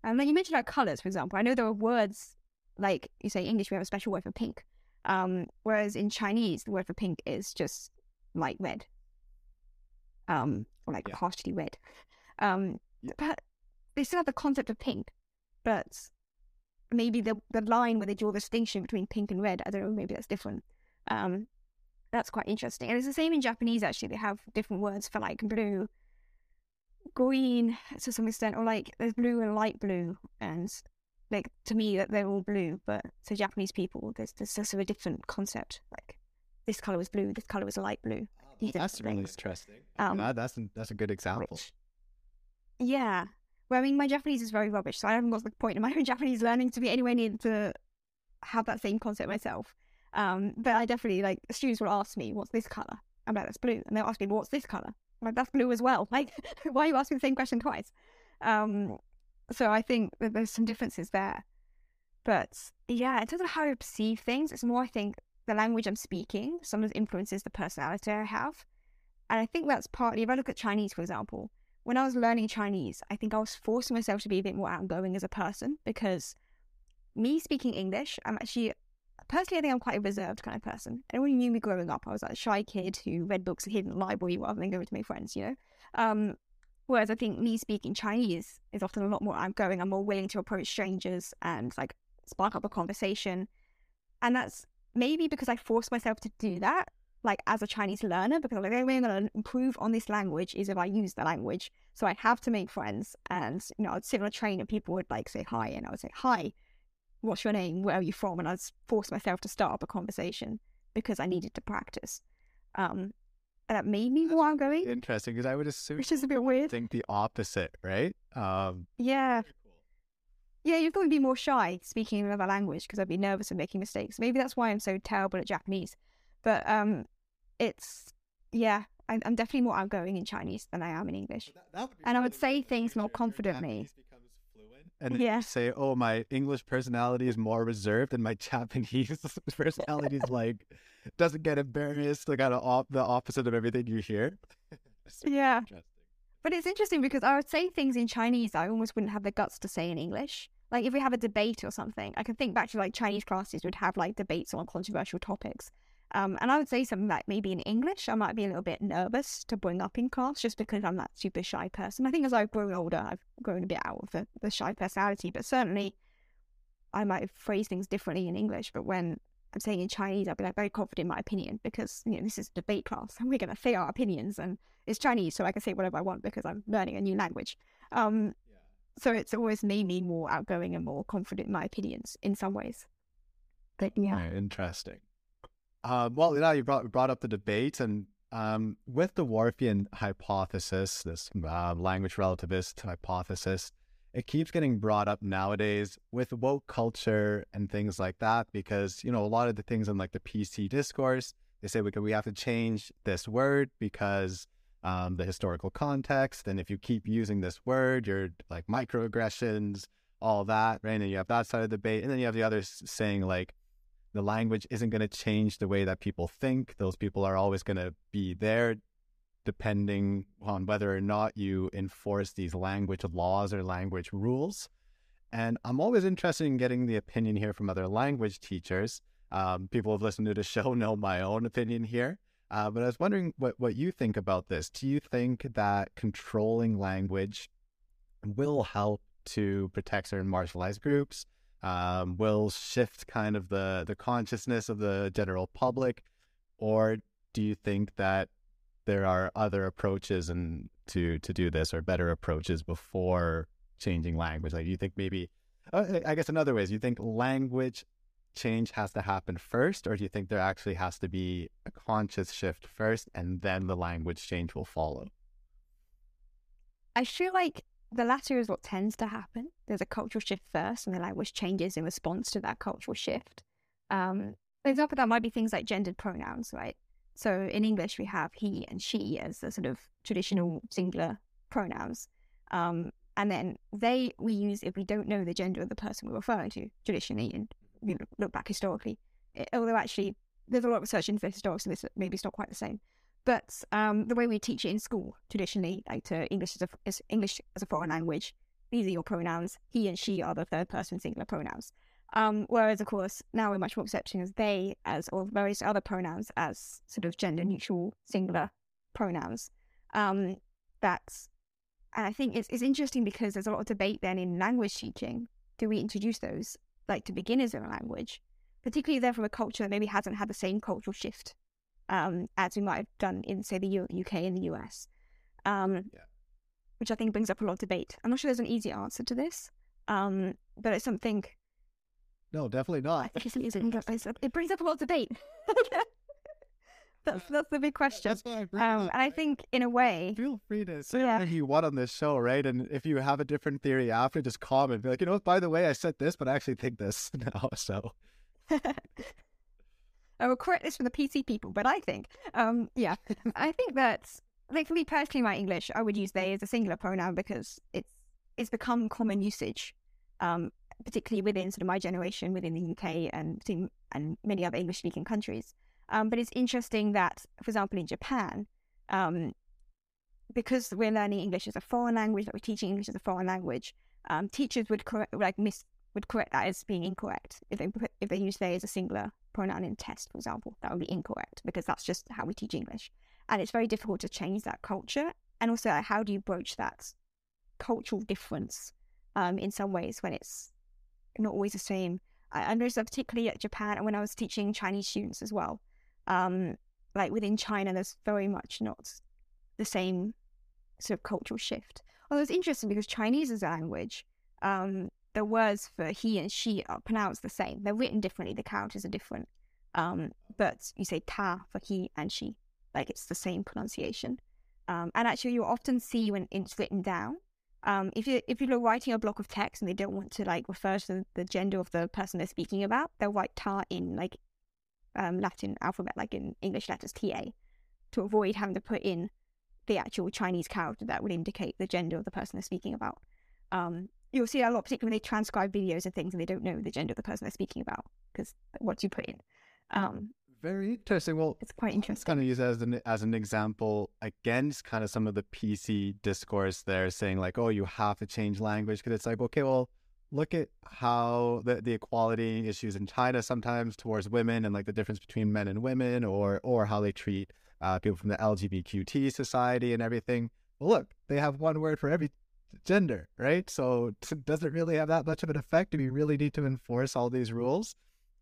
And then you mentioned like colors, for example. I know there are words like you say English, we have a special word for pink. Um, whereas in Chinese, the word for pink is just light red, um, or like yeah. partially red. Um, but they still have the concept of pink, but maybe the the line where they draw the distinction between pink and red, I don't know, maybe that's different. Um, that's quite interesting. And it's the same in Japanese, actually. They have different words for like blue, green to some extent, or like there's blue and light blue. And like to me, they're all blue, but to Japanese people, there's, there's sort of a different concept. Like this color was blue, this color was light blue. Oh, that's really interesting. Um, that's, a, that's a good example. Yeah. Well, I mean, my Japanese is very rubbish, so I haven't got the point in my own Japanese learning to be anywhere near to have that same concept myself. Um, but I definitely like students will ask me, "What's this color?" I'm like, "That's blue," and they'll ask me, "What's this color?" I'm like, "That's blue as well." Like, why are you asking the same question twice? Um, so I think that there's some differences there. But yeah, in terms of how I perceive things, it's more I think the language I'm speaking sometimes influences the personality I have. And I think that's partly, if I look at Chinese, for example, when I was learning Chinese, I think I was forcing myself to be a bit more outgoing as a person because me speaking English, I'm actually personally, I think I'm quite a reserved kind of person. Anyone who knew me growing up, I was like a shy kid who read books hidden in the library rather than going to make friends, you know? Um, whereas I think me speaking Chinese is often a lot more outgoing. I'm more willing to approach strangers and like spark up a conversation. And that's maybe because I forced myself to do that, like as a Chinese learner, because I'm like, the only way I'm going to improve on this language is if I use the language. So I have to make friends. And, you know, I'd sit on a train and people would like say hi. And I would say, hi, what's your name? Where are you from? And I'd force myself to start up a conversation because I needed to practice. Um, and that made me more outgoing, Interesting, because I would assume which is a bit weird. think the opposite, right? Um, Yeah. Yeah, you'd probably be more shy speaking another language because I'd be nervous of making mistakes. Maybe that's why I'm so terrible at Japanese. But um, it's yeah, I'm, I'm definitely more outgoing in Chinese than I am in English. And I would say things more confidently. And Yeah. say, "Oh, my English personality is more reserved, and my Japanese personality is like doesn't get embarrassed, like kind of op- the opposite of everything you hear." Yeah, but it's interesting because I would say things in Chinese I almost wouldn't have the guts to say in English. Like if we have a debate or something, I can think back to like Chinese classes would have like debates on controversial topics. Um, and I would say something like maybe in English, I might be a little bit nervous to bring up in class just because I'm that super shy person. I think as I've grown older, I've grown a bit out of the, the shy personality, but certainly I might have phrased things differently in English. But when I'm saying in Chinese, I'll be like very confident in my opinion because, you know, this is a debate class and we're going to say our opinions and it's Chinese, so I can say whatever I want because I'm learning a new language. Um, so it's always made me more outgoing and more confident in my opinions in some ways. But yeah. Right, interesting. Um, well, know, you brought brought up the debate, and um, with the Whorfian hypothesis, this uh, language relativist hypothesis, it keeps getting brought up nowadays with woke culture and things like that. Because you know, a lot of the things in like the PC discourse, they say we we have to change this word because um, the historical context, and if you keep using this word, you're like microaggressions, all that, right? And you have that side of the debate, and then you have the others saying like the language isn't going to change the way that people think. Those people are always going to be there, depending on whether or not you enforce these language laws or language rules. And I'm always interested in getting the opinion here from other language teachers. Um, people who have listened to the show know my own opinion here. Uh, but I was wondering what, what you think about this. Do you think that controlling language will help to protect certain marginalized groups? Um, will shift kind of the the consciousness of the general public, or do you think that there are other approaches and to to do this or better approaches before changing language? Like, do you think maybe, uh, I guess another way is you think language change has to happen first, or do you think there actually has to be a conscious shift first and then the language change will follow? I feel like the latter is what tends to happen. There's a cultural shift first, and the language changes in response to that cultural shift. Um, for example, that might be things like gendered pronouns, right? So in English, we have he and she as the sort of traditional singular pronouns. Um, and then they we use if we don't know the gender of the person we're referring to traditionally and look back historically. It- although actually, there's a lot of research into this historically, so this maybe it's not quite the same. But um, the way we teach it in school traditionally, like to English as a as English as a foreign language, these are your pronouns. He and she are the third person singular pronouns. Um, whereas, of course, now we're much more accepting as they as or various other pronouns as sort of gender neutral singular pronouns. Um, that's and I think it's it's interesting because there's a lot of debate then in language teaching. Do we introduce those like to beginners in a language, particularly if they're from a culture that maybe hasn't had the same cultural shift um, as we might have done in, say, the U- UK and the US, um, Yeah. which I think brings up a lot of debate. I'm not sure there's an easy answer to this, um, but it's something. No, definitely not. it brings up a lot of debate. that's that's the big question. That's why I bring Um, up, and I think, in a way, feel free to say Yeah. whatever you want on this show, right? And if you have a different theory after, just comment. Be like, you know, by the way, I said this, but I actually think this now. So I will correct this from the PC people, but I think, um, yeah, I think that, like for me personally, my English, I would use they as a singular pronoun because it's it's become common usage, um, particularly within sort of my generation, within the UK and and many other English speaking countries. Um, but it's interesting that, for example, in Japan, um, because we're learning English as a foreign language, that we're teaching English as a foreign language, um, teachers would correct, like miss would correct that as being incorrect if they if they use they as a singular pronoun in test, for example, that would be incorrect because that's just how we teach English, and it's very difficult to change that culture. And also, like, how do you broach that cultural difference um, in some ways when it's not always the same? I, I noticed that particularly at Japan and when I was teaching Chinese students as well. Um, like within China, there's very much not the same sort of cultural shift. Although it's interesting because Chinese is a language, um, the words for he and she are pronounced the same. They're written differently. The characters are different. Um, but you say ta for he and she, like it's the same pronunciation. Um, and actually, you often see when it's written down. Um, if you if you're writing a block of text and they don't want to like refer to the gender of the person they're speaking about, they'll write ta in like um, Latin alphabet, like in English letters ta, to avoid having to put in the actual Chinese character that would indicate the gender of the person they're speaking about. Um, you'll see a lot, particularly when they transcribe videos and things, and they don't know the gender of the person they're speaking about because what do you put in. Um, Very interesting. Well, it's quite interesting. Kind of use as an as an example against kind of some of the PC discourse there, saying like, "Oh, you have to change language," because it's like, okay, well, look at how the, the equality issues in China sometimes towards women and like the difference between men and women, or or how they treat uh, people from the LGBTQT society and everything. Well, look, they have one word for every gender, right? So it doesn't really have that much of an effect. Do we really need to enforce all these rules?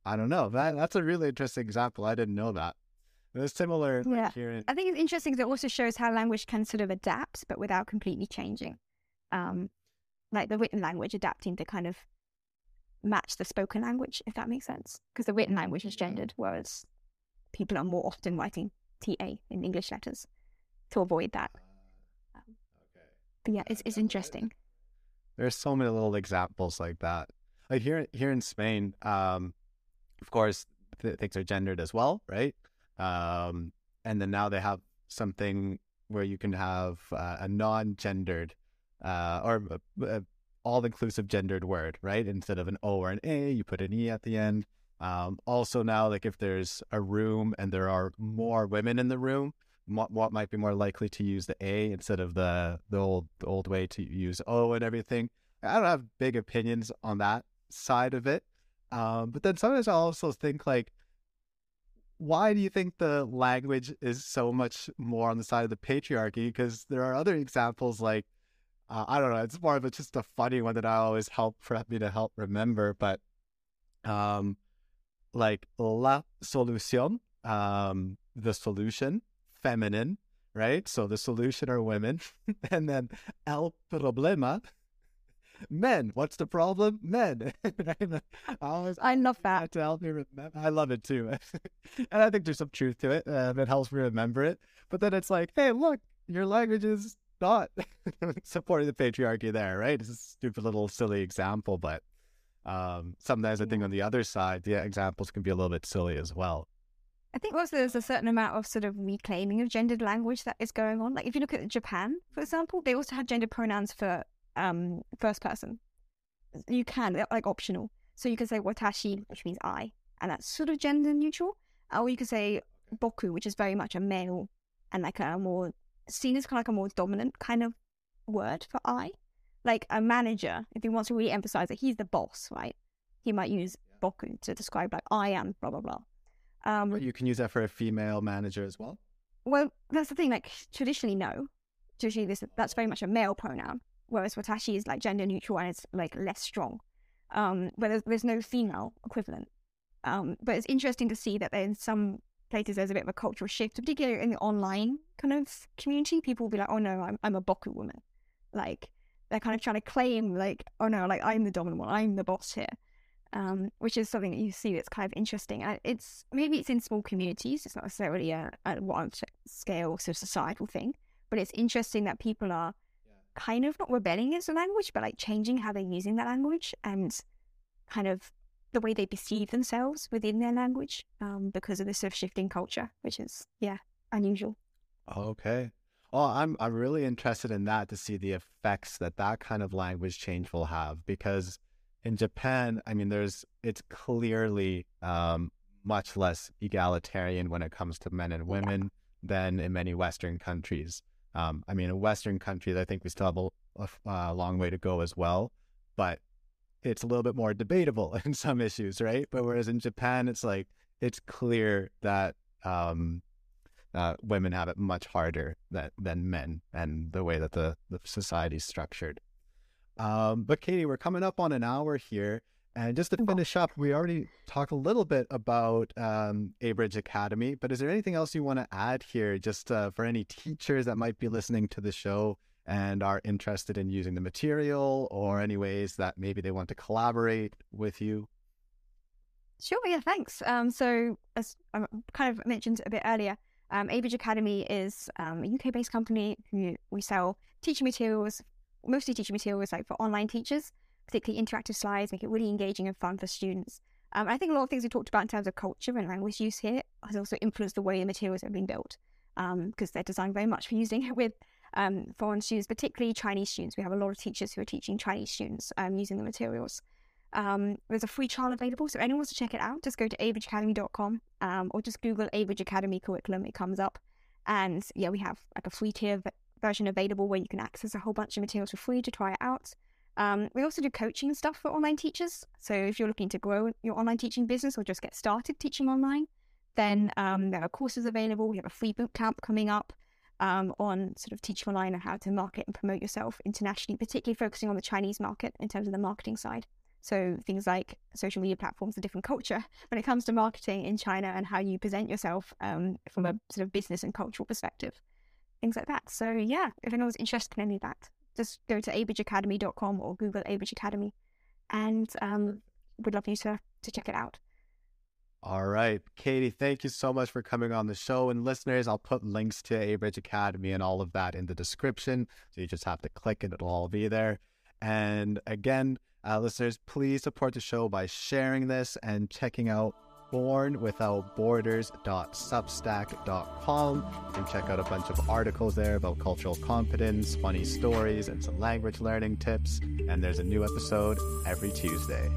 I don't know. That that's a really interesting example. I didn't know that. It was similar yeah. Like here in... I think it's interesting because it also shows how language can sort of adapt, but without completely changing. Um, like the written language adapting to kind of match the spoken language, if that makes sense. Because the written language is gendered, whereas people are more often writing TA in English letters to avoid that. But yeah, it's, it's interesting. There's so many little examples like that. Like here, here in Spain, um, of course, th- things are gendered as well, right? Um, and then now they have something where you can have uh, a non-gendered uh, or a, a all-inclusive gendered word, right? Instead of an O or an A, you put an E at the end. Um, also now, like if there's a room and there are more women in the room, what, might be more likely to use the A instead of the the old the old way to use O and everything. I don't have big opinions on that side of it, um, but then sometimes I also think like, why do you think the language is so much more on the side of the patriarchy? Because there are other examples like, uh, I don't know, it's more of a, just a funny one that I always help for me to help remember, but um, like la solución, um, the solution, feminine, right? So the solution are women, and then el problema, men. What's the problem? Men. I, always, I love that. To help me remember. I love it too. and I think there's some truth to it. Uh, that helps me remember it. But then it's like, hey, look, your language is not supporting the patriarchy there, right? It's a stupid little silly example, but um, sometimes I think on the other side, the examples can be a little bit silly as well. I think also there's a certain amount of sort of reclaiming of gendered language that is going on. Like if you look at Japan, for example, they also have gender pronouns for um, first person. You can, they're like optional. So you can say watashi, which means I, and that's sort of gender neutral. Or you could say boku, which is very much a male and like a more seen as kind of like a more dominant kind of word for I. Like a manager, if he wants to really emphasize that he's the boss, right? He might use boku to describe like I am blah blah blah. Um, but you can use that for a female manager as well. Well, that's the thing. Like traditionally, no. Traditionally, this that's very much a male pronoun whereas Watashi is like gender neutral and it's like less strong. Um, but there's, there's no female equivalent. Um, but it's interesting to see that in some places there's a bit of a cultural shift, particularly in the online kind of community. People will be like, "Oh no, I'm I'm a boku woman," like they're kind of trying to claim like, "Oh no, like I'm the dominant one, I'm the boss here," um, which is something that you see that's kind of interesting. And it's maybe it's in small communities. It's not necessarily a, a wide scale sort of societal thing, but it's interesting that people are kind of not rebelling against the language, but like changing how they're using that language and kind of the way they perceive themselves within their language um, because of this sort of shifting culture, which is yeah unusual. Okay. Well, I'm I'm really interested in that to see the effects that that kind of language change will have because in Japan, I mean, there's it's clearly um, much less egalitarian when it comes to men and women than in many Western countries. Um, I mean, in Western countries, I think we still have a, a, a, long way to go as well, but it's a little bit more debatable in some issues, right? But whereas in Japan, it's like it's clear that um, uh, women have it much harder that, than men, and the way that the the society is structured. Um, but Katie, we're coming up on an hour here, And just to finish up, we already talked a little bit about um, Abridge Academy, but is there anything else you want to add here, just uh, for any teachers that might be listening to the show and are interested in using the material, or any ways that maybe they want to collaborate with you? Sure, yeah, thanks. Um, so, as I kind of mentioned a bit earlier, um, Abridge Academy is um, a UK based company who we sell teaching materials, mostly teaching materials like for online teachers, particularly interactive slides, make it really engaging and fun for students. Um, I think a lot of things we talked about in terms of culture and language use here has also influenced the way the materials have been built because um, they're designed very much for using it with um, foreign students, particularly Chinese students. We have a lot of teachers who are teaching Chinese students um, using the materials. Um, there's a free trial available, so anyone wants to check it out, just go to abridgeacademy.com um, or just Google Abridge Academy curriculum. It comes up, and yeah, we have like a free tier version available where you can access a whole bunch of materials for free to try it out. Um, we also do coaching and stuff for online teachers. So if you're looking to grow your online teaching business or just get started teaching online, then um, there are courses available. We have a free boot camp coming up um, on sort of teaching online and how to market and promote yourself internationally, particularly focusing on the Chinese market in terms of the marketing side. So things like social media platforms, a different culture when it comes to marketing in China and how you present yourself um, from a sort of business and cultural perspective, things like that. So yeah, if anyone's interested in any of that, just go to abridgeacademy.com or Google Abridge Academy, and um, we'd love you to to check it out. All right, Katie, thank you so much for coming on the show. And listeners, I'll put links to Abridge Academy and all of that in the description. So you just have to click and it'll all be there. And again, uh, listeners, please support the show by sharing this and checking out bornwithoutborders.substack.com. You can check out a bunch of articles there about cultural competence, funny stories, and some language learning tips. And there's a new episode every Tuesday.